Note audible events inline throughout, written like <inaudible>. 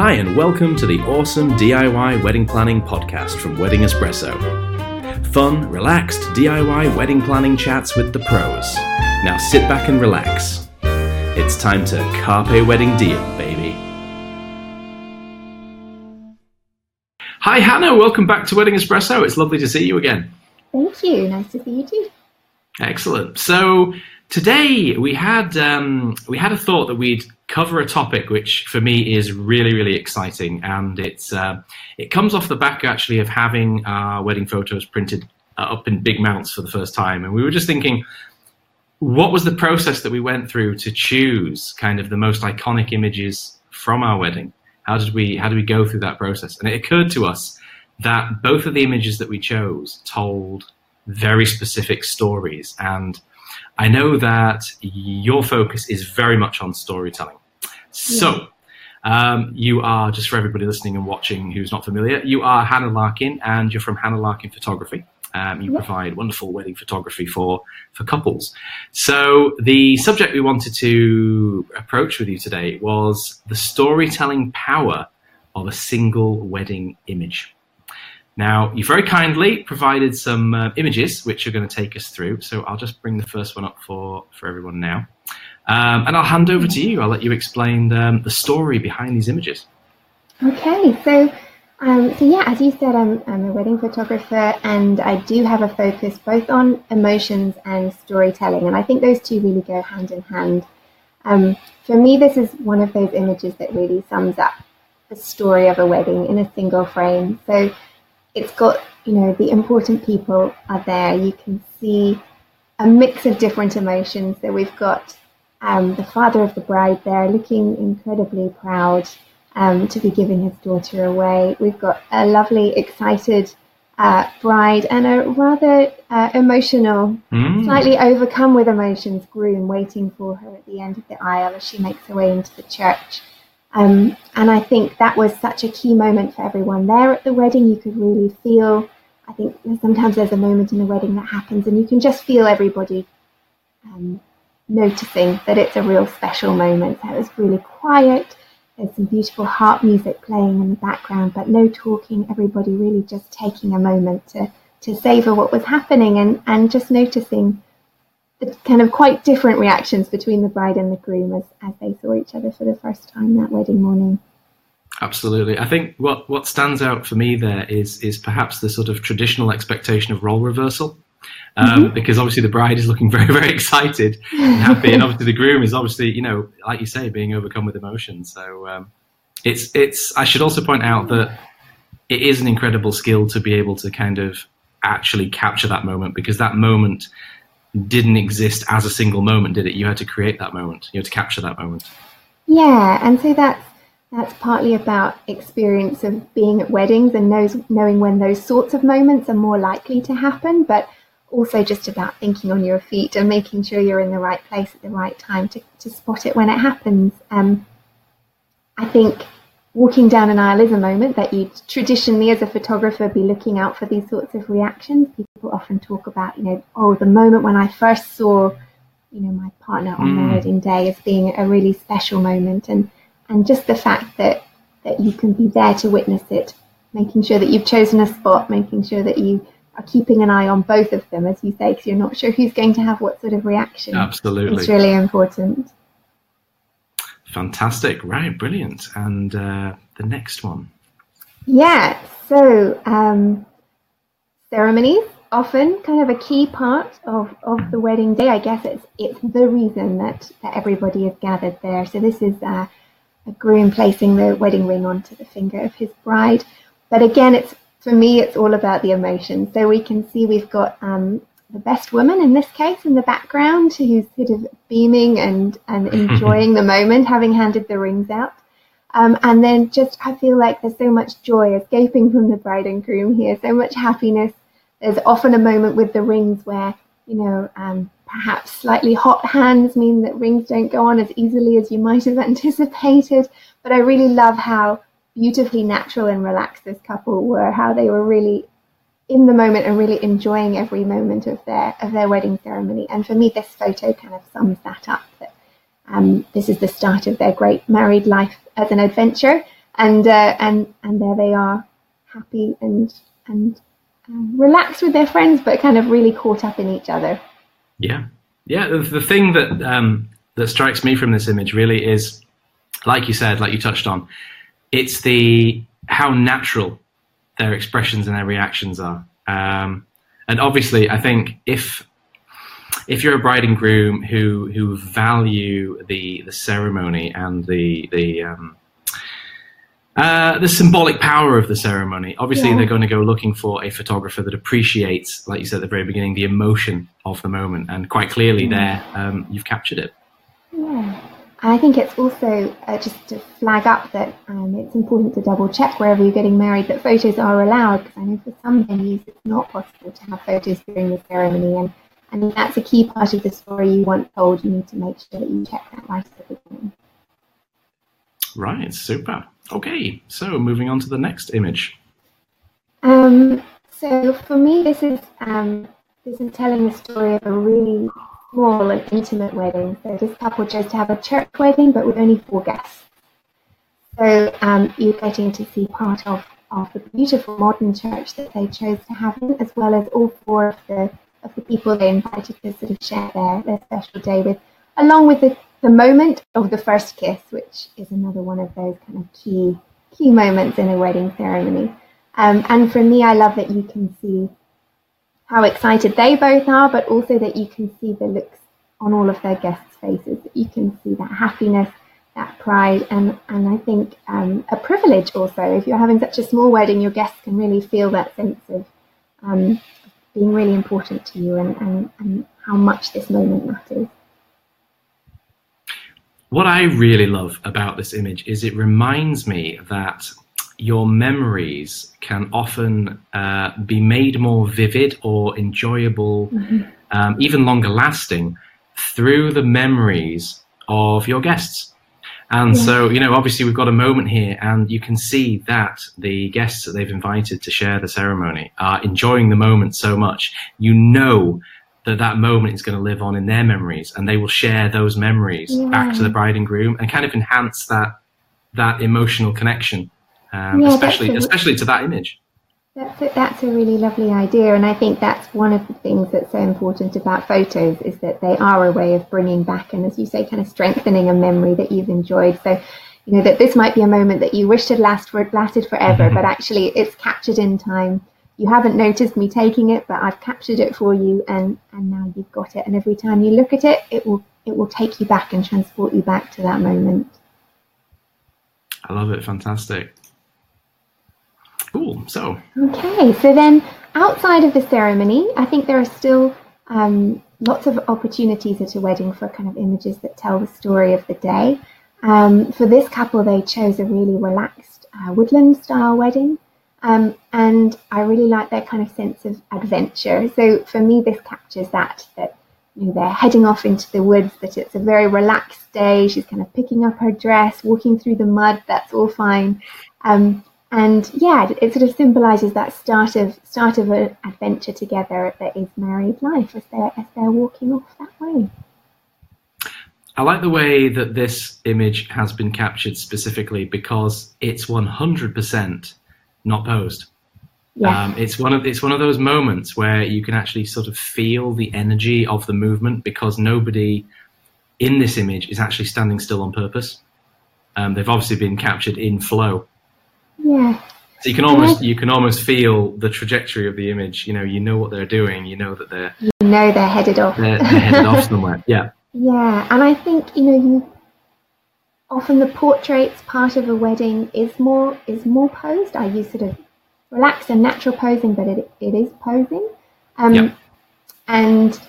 Hi, and welcome to the awesome DIY wedding planning podcast from Wedding Espresso. Fun, relaxed DIY wedding planning chats with the pros. Now sit back and relax. It's time to carpe wedding diem, baby. Hi, Hannah. Welcome back to Wedding Espresso. It's lovely to see you again. Thank you. Nice to see you too. Excellent. So today we had um, we had a thought that we'd cover a topic which for me is really really exciting, and it's uh, it comes off the back actually of having our wedding photos printed uh, up in big mounts for the first time, and we were just thinking. What was the process that we went through to choose kind of the most iconic images from our wedding? How did we how did we go through that process? And it occurred to us that both of the images that we chose told very specific stories. And I know that your focus is very much on storytelling. So, um, you are, just for everybody listening and watching who's not familiar, you are Hannah Larkin and you're from Hannah Larkin Photography. Um, you provide wonderful wedding photography for, for couples. So, the subject we wanted to approach with you today was the storytelling power of a single wedding image. Now, you've very kindly provided some uh, images which are going to take us through. So I'll just bring the first one up for, for everyone now. Um, and I'll hand over to you. I'll let you explain um, the story behind these images. Okay, so um, so yeah, as you said, I'm, I'm a wedding photographer, and I do have a focus both on emotions and storytelling, and I think those two really go hand in hand. Um, for me, this is one of those images that really sums up the story of a wedding in a single frame. So it's got you know the important people are there. You can see a mix of different emotions. So we've got um, the father of the bride there, looking incredibly proud um, to be giving his daughter away. We've got a lovely, excited uh, bride and a rather uh, emotional, mm. slightly overcome with emotions groom waiting for her at the end of the aisle as she makes her way into the church. Um, and I think that was such a key moment for everyone there at the wedding. You could really feel, I think sometimes there's a moment in a wedding that happens and you can just feel everybody um, noticing that it's a real special moment. So it was really quiet. There's some beautiful harp music playing in the background, but no talking, everybody really just taking a moment to, to savor what was happening and, and just noticing the kind of quite different reactions between the bride and the groom as, as they saw each other for the first time that wedding morning. Absolutely. I think what, what stands out for me there is is perhaps the sort of traditional expectation of role reversal. Um, mm-hmm. Because obviously the bride is looking <laughs> very, very excited and happy, and obviously the groom is obviously, you know, like you say, being overcome with emotion. So um, it's it's. I should also point out that it is an incredible skill to be able to kind of actually capture that moment because that moment didn't exist as a single moment, did it? You had to create that moment. You had to capture that moment. Yeah, and so that's that's partly about experience of being at weddings and knows, knowing when those sorts of moments are more likely to happen, but also just about thinking on your feet and making sure you're in the right place at the right time to, to spot it when it happens. Um, I think walking down an aisle is a moment that you'd traditionally, as a photographer, be looking out for these sorts of reactions. People often talk about, you know, oh, the moment when I first saw, you know, my partner on mm. their wedding day as being a really special moment, and and just the fact that that you can be there to witness it, making sure that you've chosen a spot, making sure that you are keeping an eye on both of them, as you say, because you're not sure who's going to have what sort of reaction. Absolutely, it's really important. Fantastic. Right. Brilliant. And uh, the next one. Yeah. So um, ceremonies often kind of a key part of, of the wedding day. I guess it's it's the reason that, that everybody is gathered there. So this is uh, a groom placing the wedding ring onto the finger of his bride. But again, it's for me, it's all about the emotion. So we can see we've got um, the best woman in this case in the background who's sort of beaming and, and <laughs> enjoying the moment, having handed the rings out. Um, and then just, I feel like there's so much joy escaping from the bride and groom here, so much happiness. There's often a moment with the rings where, you know, um, perhaps slightly hot hands mean that rings don't go on as easily as you might have <laughs> anticipated. But I really love how beautifully natural and relaxed this couple were, how they were really in the moment and really enjoying every moment of their of their wedding ceremony. And for me, this photo kind of sums that up. That um, this is the start of their great married life as an adventure. and uh, and and there they are, happy and and um, relaxed with their friends, but kind of really caught up in each other. Yeah, yeah. The, the thing that um, that strikes me from this image really is, like you said, like you touched on, it's the how natural their expressions and their reactions are. Um, and obviously, I think if if you're a bride and groom who who value the the ceremony and the the um, uh, the symbolic power of the ceremony. Obviously, yeah. they're going to go looking for a photographer that appreciates, like you said at the very beginning, the emotion of the moment, and quite clearly, mm. there um, you've captured it. Yeah, I think it's also uh, just to flag up that um, it's important to double check wherever you're getting married that photos are allowed, because I know for some venues it's not possible to have photos during the ceremony, and and that's a key part of the story you want told. You need to make sure that you check that right at the beginning. Right, super. Okay, so moving on to the next image. Um, so for me, this is um, this is telling the story of a really small and intimate wedding. So this couple chose to have a church wedding, but with only four guests. So um, you're getting to see part of, of the beautiful modern church that they chose to have in, as well as all four of the of the people they invited to sort of share their, their special day with, along with the the moment of the first kiss, which is another one of those kind of key key moments in a wedding ceremony. Um, and for me, I love that you can see how excited they both are, but also that you can see the looks on all of their guests' faces. That you can see that happiness, that pride, and and I think um, a privilege also. If you're having such a small wedding, your guests can really feel that sense of um, being really important to you and, and, and how much this moment matters. What I really love about this image is it reminds me that your memories can often uh, be made more vivid or enjoyable, mm-hmm. um, even longer lasting, through the memories of your guests. And yeah. so, you know, obviously we've got a moment here, and you can see that the guests that they've invited to share the ceremony are enjoying the moment so much. You know that that moment is going to live on in their memories and they will share those memories yeah. back to the bride and groom and kind of enhance that that emotional connection um, yeah, especially a, especially to that image that's a, that's a really lovely idea and i think that's one of the things that's so important about photos is that they are a way of bringing back and as you say kind of strengthening a memory that you've enjoyed so you know that this might be a moment that you wished had last for, lasted forever mm-hmm. but actually it's captured in time you haven't noticed me taking it, but I've captured it for you, and and now you've got it. And every time you look at it, it will it will take you back and transport you back to that moment. I love it. Fantastic. Cool. So. Okay. So then, outside of the ceremony, I think there are still um, lots of opportunities at a wedding for kind of images that tell the story of the day. Um, for this couple, they chose a really relaxed uh, woodland style wedding. Um, and I really like their kind of sense of adventure. So for me, this captures that that you know, they're heading off into the woods. That it's a very relaxed day. She's kind of picking up her dress, walking through the mud. That's all fine. Um, and yeah, it sort of symbolises that start of start of an adventure together that is married life as they're as they're walking off that way. I like the way that this image has been captured specifically because it's 100% not posed. Yeah. Um, it's one of it's one of those moments where you can actually sort of feel the energy of the movement because nobody in this image is actually standing still on purpose. Um, they've obviously been captured in flow. Yeah. So you can almost you can almost feel the trajectory of the image. You know, you know what they're doing. You know that they're you know they're headed off. They're, they're headed off <laughs> somewhere. Yeah. Yeah, and I think you know you often the portraits part of a wedding is more is more posed. I use sort of relaxed and natural posing, but it, it is posing. Um, yep. And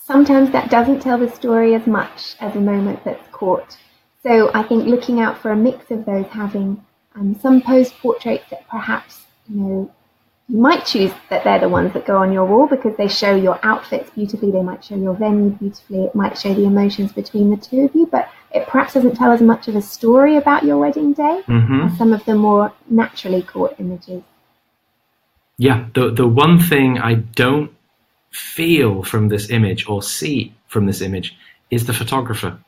sometimes that doesn't tell the story as much as a moment that's caught. So I think looking out for a mix of those, having um, some posed portraits that perhaps you know you might choose that they're the ones that go on your wall because they show your outfits beautifully. They might show your venue beautifully. It might show the emotions between the two of you, but it perhaps doesn't tell as much of a story about your wedding day mm-hmm. as some of the more naturally caught images. Yeah, the the one thing I don't feel from this image or see from this image is the photographer.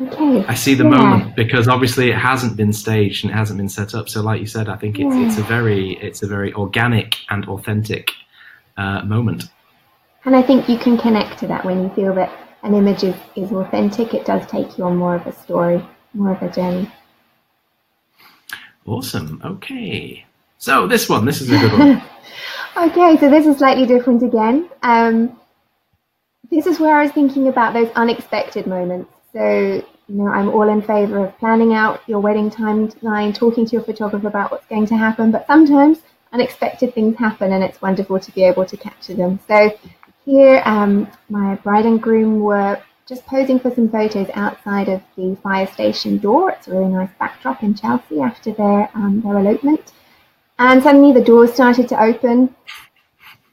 Okay. I see the Yeah. moment because obviously it hasn't been staged and it hasn't been set up. So, like you said, I think it's Yeah. it's a very it's a very organic and authentic uh, moment. And I think you can connect to that when you feel that an image is, is authentic. It does take you on more of a story, more of a journey. Awesome. Okay. So this one, this is a good one. <laughs> Okay, so this is slightly different again. Um, this is where I was thinking about those unexpected moments. So, you know, I'm all in favor of planning out your wedding timeline, talking to your photographer about what's going to happen, but sometimes unexpected things happen and it's wonderful to be able to capture them. So, here, um, my bride and groom were just posing for some photos outside of the fire station door. It's a really nice backdrop in Chelsea after their, um, their elopement. And suddenly the doors started to open.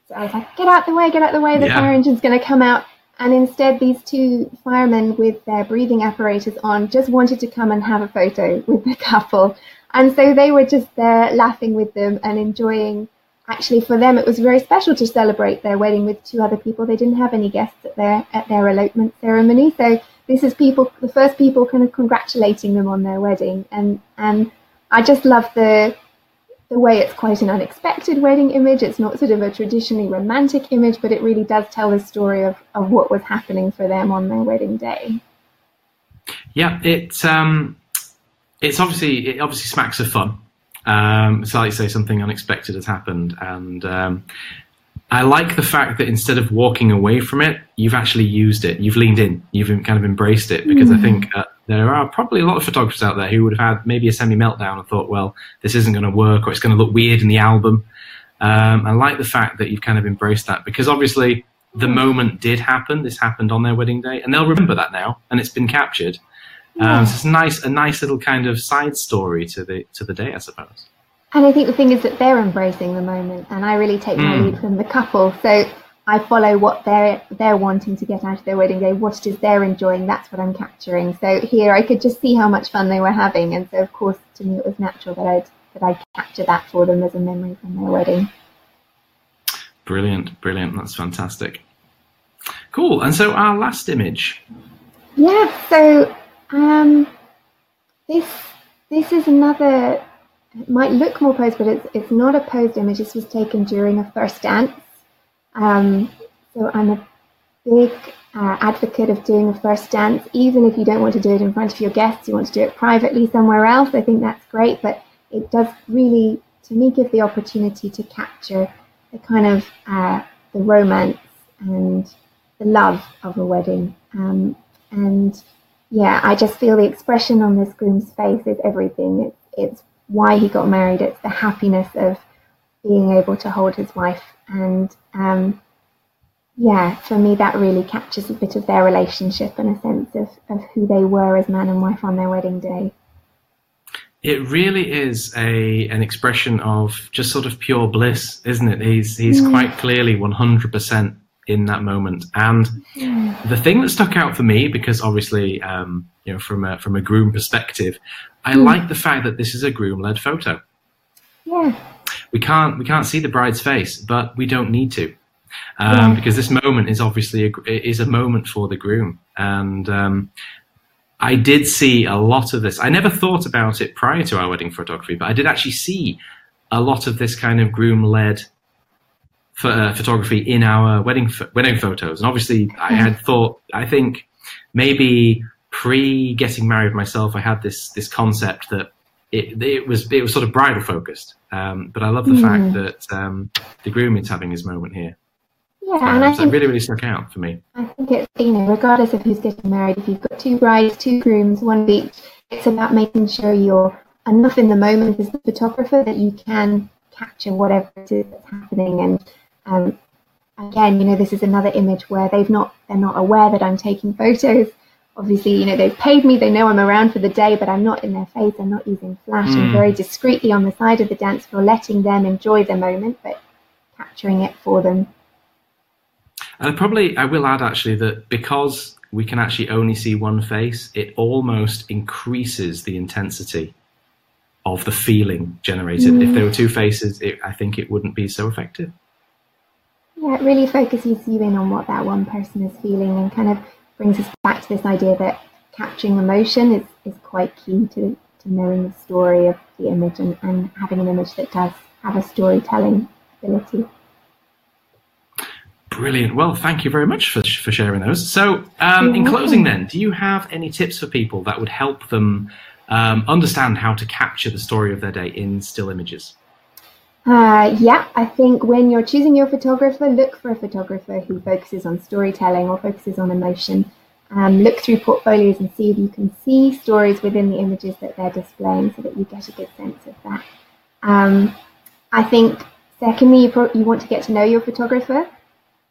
So I was like, get out the way, get out the way, the Yeah. fire engine's going to come out. And instead, these two firemen with their breathing apparatus on just wanted to come and have a photo with the <laughs> couple. And so they were just there laughing with them and enjoying. Actually, for them, it was very special to celebrate their wedding with two other people. They didn't have any guests at their at their elopement ceremony, so this is people, the first people, kind of congratulating them on their wedding. And and I just love the the way it's quite an unexpected wedding image. It's not sort of a traditionally romantic image, but it really does tell the story of, of what was happening for them on their wedding day. Yeah, it's um, it's obviously it obviously smacks of fun. Um, so like you say, something unexpected has happened, and um, I like the fact that instead of walking away from it, you've actually used it. You've leaned in. You've kind of embraced it because I think uh, there are probably a lot of photographers out there who would have had maybe a semi meltdown and thought, well, this isn't going to work or it's going to look weird in the album. Um, I like the fact that you've kind of embraced that because obviously the moment did happen. This happened on their wedding day, and they'll remember that now, and it's been captured. Um, so it's a nice, a nice little kind of side story to the to the day, I suppose. And I think the thing is that they're embracing the moment, and I really take my Mm. lead from the couple. So I follow what they're they're wanting to get out of their wedding day. What it is they're enjoying, that's what I'm capturing. So here I could just see how much fun they were having, and so of course to me it was natural that I'd that I'd capture that for them as a memory from their wedding. Brilliant, brilliant. That's fantastic. Cool. And so our last image. Yeah, so um, this this is another. It might look more posed, but it's it's not a posed image. This was taken during a first dance. Um, so I'm a big uh, advocate of doing a first dance, even if you don't want to do it in front of your guests. You want to do it privately somewhere else. I think that's great, but it does really, to me, give the opportunity to capture the kind of uh, the romance and the love of a wedding. Um, and yeah, I just feel the expression on this groom's face is everything. It's, it's why he got married. It's the happiness of being able to hold his wife. And um, yeah, for me, that really captures a bit of their relationship and a sense of, of who they were as man and wife on their wedding day. It really is a an expression of just sort of pure bliss, isn't it? He's he's Mm. quite clearly one hundred percent in that moment. And the thing that stuck out for me, because obviously, um, you know, from a from a groom perspective, I Mm. like the fact that this is a groom led photo. Yeah, we can't we can't see the bride's face, but we don't need to, um, Yeah. because this moment is obviously a, is a moment for the groom. And um, I did see a lot of this. I never thought about it prior to our wedding photography, but I did actually see a lot of this kind of groom led uh, photography in our wedding wedding photos. And obviously, I had thought I think maybe pre getting married myself, I had this this concept that it, it was it was sort of bridal focused. Um, but I love the Mm. fact that um, the groom is having his moment here. yeah, and I Um, so it think really really stuck out for me. I think it's you know regardless of who's getting married, if you've got two brides, two grooms, one of each, it's about making sure you're enough in the moment as the photographer that you can capture whatever it is that's happening. And um, again, you know, this is another image where they've not they're not aware that I'm taking photos. Obviously, you know, they've paid me, they know I'm around for the day, but I'm not in their face, I'm not using flash, I'm Mm. very discreetly on the side of the dance floor, letting them enjoy the moment, but capturing it for them. And probably I will add actually that because we can actually only see one face, it almost increases the intensity of the feeling generated. If there were two faces, it, I think it wouldn't be so effective. Yeah, it really focuses you in on what that one person is feeling and kind of brings us back to this idea that capturing emotion is, is quite key to, to knowing the story of the image and, and having an image that does have a storytelling ability. Brilliant. Well, thank you very much for, for sharing those. So, um, in closing, then, do you have any tips for people that would help them um, understand how to capture the story of their day in still images? Uh, yeah, I think when you're choosing your photographer, look for a photographer who focuses on storytelling or focuses on emotion. Um, look through portfolios and see if you can see stories within the images that they're displaying so that you get a good sense of that. Um, I think, secondly, you, pro- you want to get to know your photographer,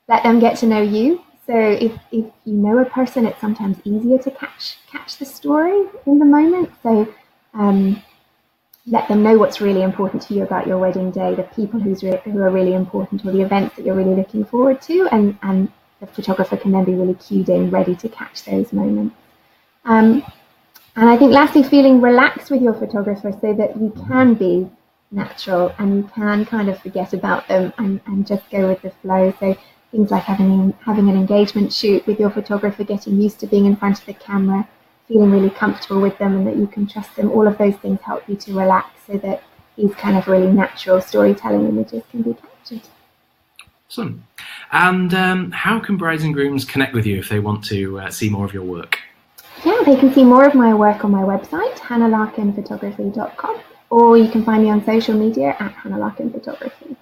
let them get to know you. So if, if you know a person, it's sometimes easier to catch catch the story in the moment. So um, let them know what's really important to you about your wedding day, the people who's re- who are really important, or the events that you're really looking forward to, and, and the photographer can then be really cued in, ready to catch those moments. Um, and I think lastly, feeling relaxed with your photographer so that you can be natural and you can kind of forget about them and, and just go with the flow. So things like having having an engagement shoot with your photographer, getting used to being in front of the camera, feeling really comfortable with them and that you can trust them. All of those things help you to relax so that these kind of really natural storytelling images can be captured. Awesome. And um, how can brides and grooms connect with you if they want to uh, see more of your work? Yeah, they can see more of my work on my website, hannahlarkinphotography.com, or you can find me on social media at Hannah Larkin Photography.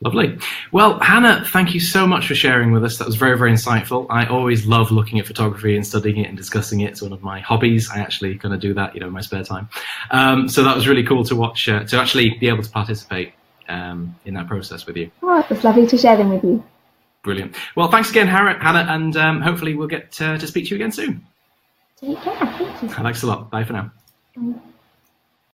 Lovely. Well, Hannah, thank you so much for sharing with us. That was very, very insightful. I always love looking at photography and studying it and discussing it. It's one of my hobbies. I actually kind of do that, you know, in my spare time. Um, so that was really cool to watch, uh, to actually be able to participate um, in that process with you. Oh, it was lovely to share them with you. Brilliant. Well, thanks again, Hannah, and um, hopefully we'll get uh, to speak to you again soon. Take care. Thank you. Thanks a lot. Bye for now. Bye.